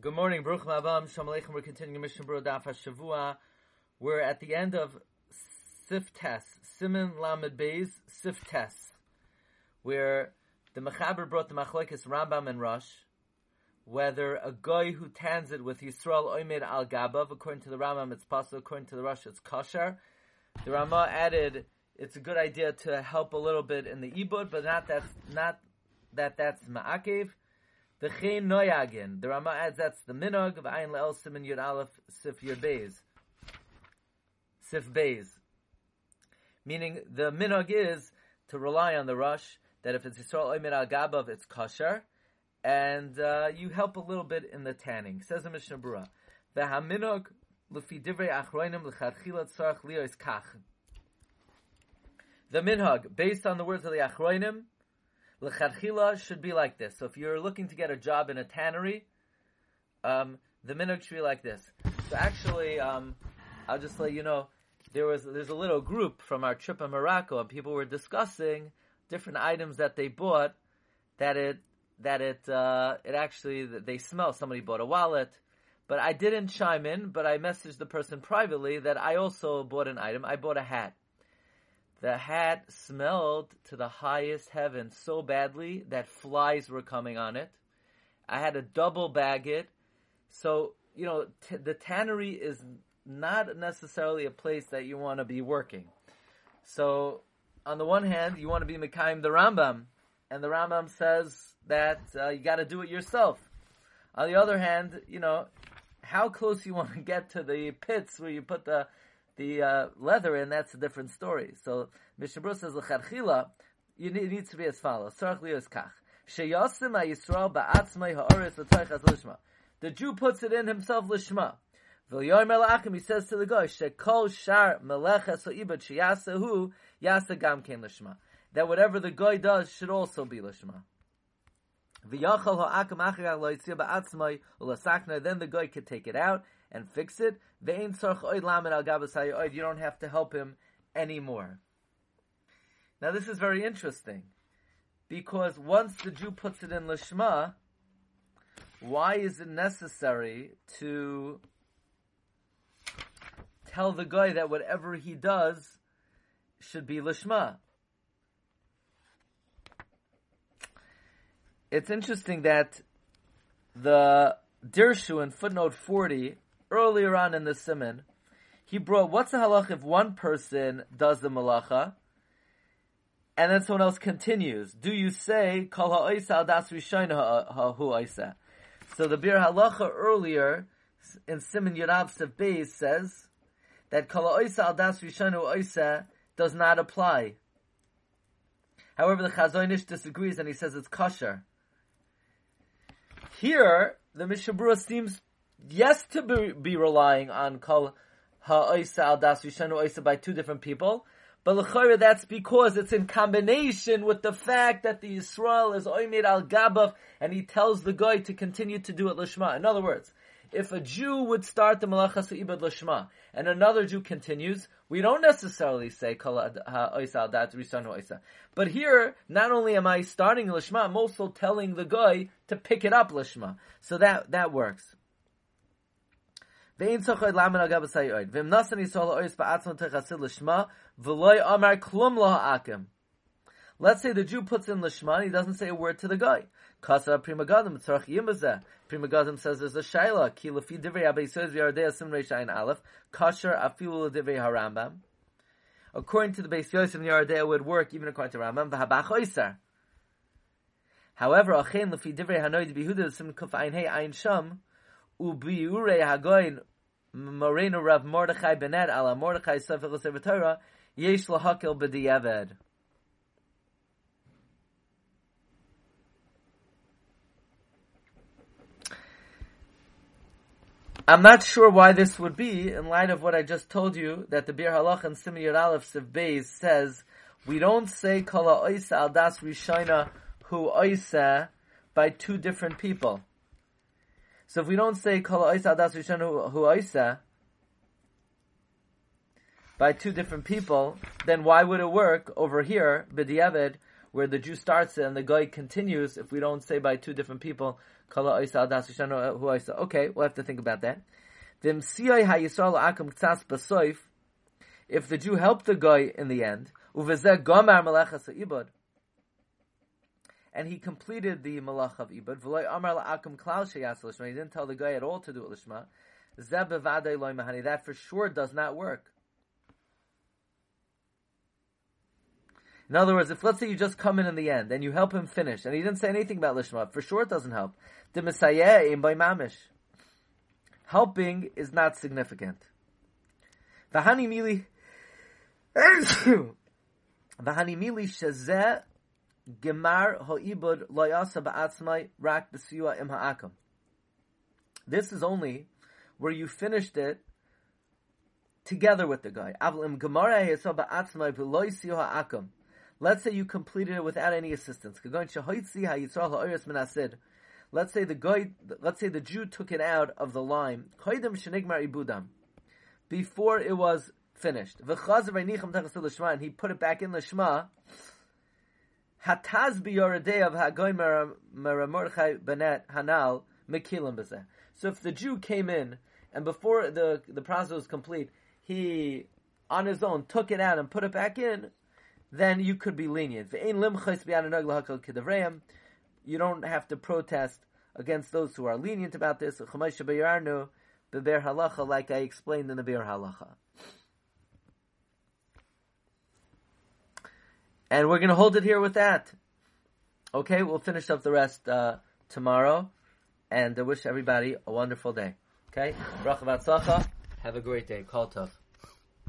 Good morning, Baruch Mabam, Shalom Aleichem. We're continuing Mishnah Berurah Daf HaShavua. We're at the end of Sif Tes, Simon Lamed Beis, Sif Tes, where the Mechaber brought the Machlekes Rambam and Rosh, whether a guy who tans it with Yisrael Oimed Al Gabav, according to the Rambam it's possible, according to the Rosh it's kosher. The Rama added, it's a good idea to help a little bit in the Ibud, but not that, not that that's Ma'akev. The Chen Noyagin. The Rama adds that's the Minog of Ayin Le'el Simin Yud Aleph Sif Yud Beis. Sif Beis. Meaning the Minog is to rely on the Rosh, that if it's Yisrael Oymid Al Gabav, it's kosher, and uh, you help a little bit in the tanning. Says the Mishnah Berurah. The Haminog L'fi Divrei Achroinim L'chadchila Tzarech Liyos Kach. The Minhag, based on the words of the Achroinim, L'chadchila should be like this. So if you're looking to get a job in a tannery, um, the minhag should be like this. So actually, um, I'll just let you know, there was there's a little group from our trip in Morocco, and people were discussing different items that they bought that it that it uh, it actually they smell. Somebody bought a wallet, but I didn't chime in. But I messaged the person privately that I also bought an item. I bought a hat the hat smelled to the highest heaven so badly that flies were coming on it. I had to double bag it. So, you know, t- the tannery is not necessarily a place that you want to be working. So, on the one hand, you want to be Mekayim the Rambam, and the Rambam says that uh, you got to do it yourself. On the other hand, you know, how close you want to get to the pits where you put the the uh, leather in, that's a different story. So Mishnah Berurah says l'chadchila, you need, it needs to be as follows. Liyos kach. Sheyasim Yisrael ba'atzmai ha'oris lishma. The Jew puts it in himself lishma. V'yoyim melachim, he says to the guy, shekol shar meleches ha'ibad sheyasehu yasa gam ken lishma. That whatever the guy does should also be lishma. Then the guy could take it out and fix it. You don't have to help him anymore. Now this is very interesting because once the Jew puts it in lishma, why is it necessary to tell the guy that whatever he does should be lishma? It's interesting that the Dirshu in footnote 40 earlier on in the simon, he brought what's the halach if one person does the malacha, and then someone else continues. Do you say kol ha'oisa al das rishayna ha'hu oisa? So the bir halacha earlier in Simon Yerav Sev says that kol ha'oisa al das rishayna oisa does not apply. However, the Chazon Ish disagrees and he says it's kosher. Here, the Mishnah Berurah seems yes to be, be relying on kol ha'oisa al das rishanu oisa by two different people, but l'chayra that's because it's in combination with the fact that the Yisrael is oimid al gabav and he tells the guy to continue to do it lishma. In other words, if a Jew would start the malachas ibad lishma and another Jew continues, we don't necessarily say kol ha'oisa das rishanu oisa. But here, not only am I starting lishma, I'm also telling the guy to pick it up lishma. So that that works. Vein sochoid lamen agav sayoid. Vim nasan yisol ois ba'atzon techasil l'shma, v'loy amar klum lo ha'akim. Let's say the Jew puts in lishma and he doesn't say a word to the guy. Kasa prima gadim tzarach. Prima gadim says there's a shaila. Ki lefi divrei abeyisoz v'yardei asim reish ayin aleph. Kasher afilu divrei harambam. According to the Beis Yosef, Yardea would work even according to Rambam. V'habach oisar. However, achein lefi divrei hanoid bihuda sim kuf ein hey ein sham. Ubiure hagoin Rav Mordechai Benet ala Mordechai Sefer Torah yesh lahakel b'diavad. I'm not sure why this would be in light of what I just told you that the Bir Halach and Simon Aleph Siv Beis says we don't say Kala Oisa al Das Rishona Hu Oisa by two different people. So if we don't say Kol Oisa Das Rishon Hu Oisa by two different people, then why would it work over here, B'diavad, where the Jew starts it and the guy continues, if we don't say by two different people, Kala Isa Das Shano Hu. Okay, we'll have to think about that. If the Jew helped the guy in the end, Uvezeh Gomar Melechas Ibad, and he completed the malach of ibad. V'loy amar la'akum klal sheyas lishma. He didn't tell the guy at all to do it lishma. Zeh bevadei loy mahani. That for sure does not work. In other words, if let's say you just come in in the end and you help him finish, and he didn't say anything about lishma, for sure it doesn't help. Helping is not significant. V'hani mili. V'hani mili shezeh gemar ho'ibud loyasa ba'atzmai rak b'siyua im ha'akam. This is only where you finished it together with the guy. Avlim gemara ha'yasa ba'atzmai b'loy siyua ha'akam. Let's say you completed it without any assistance. Let's say the guy, let's say the Jew took it out of the line before it was finished. And he put it back in the Shema. Hataz biyoradei hagoy meramorchai benet hanal mekilim b'zeh. So if the Jew came in and before the the process was complete, he on his own took it out and put it back in, then you could be lenient. You don't have to protest against those who are lenient about this. Like I explained in the Be'er Halacha. And we're going to hold it here with that. Okay, we'll finish up the rest uh, tomorrow. And I wish everybody a wonderful day. Okay? Have a great day. Call tough.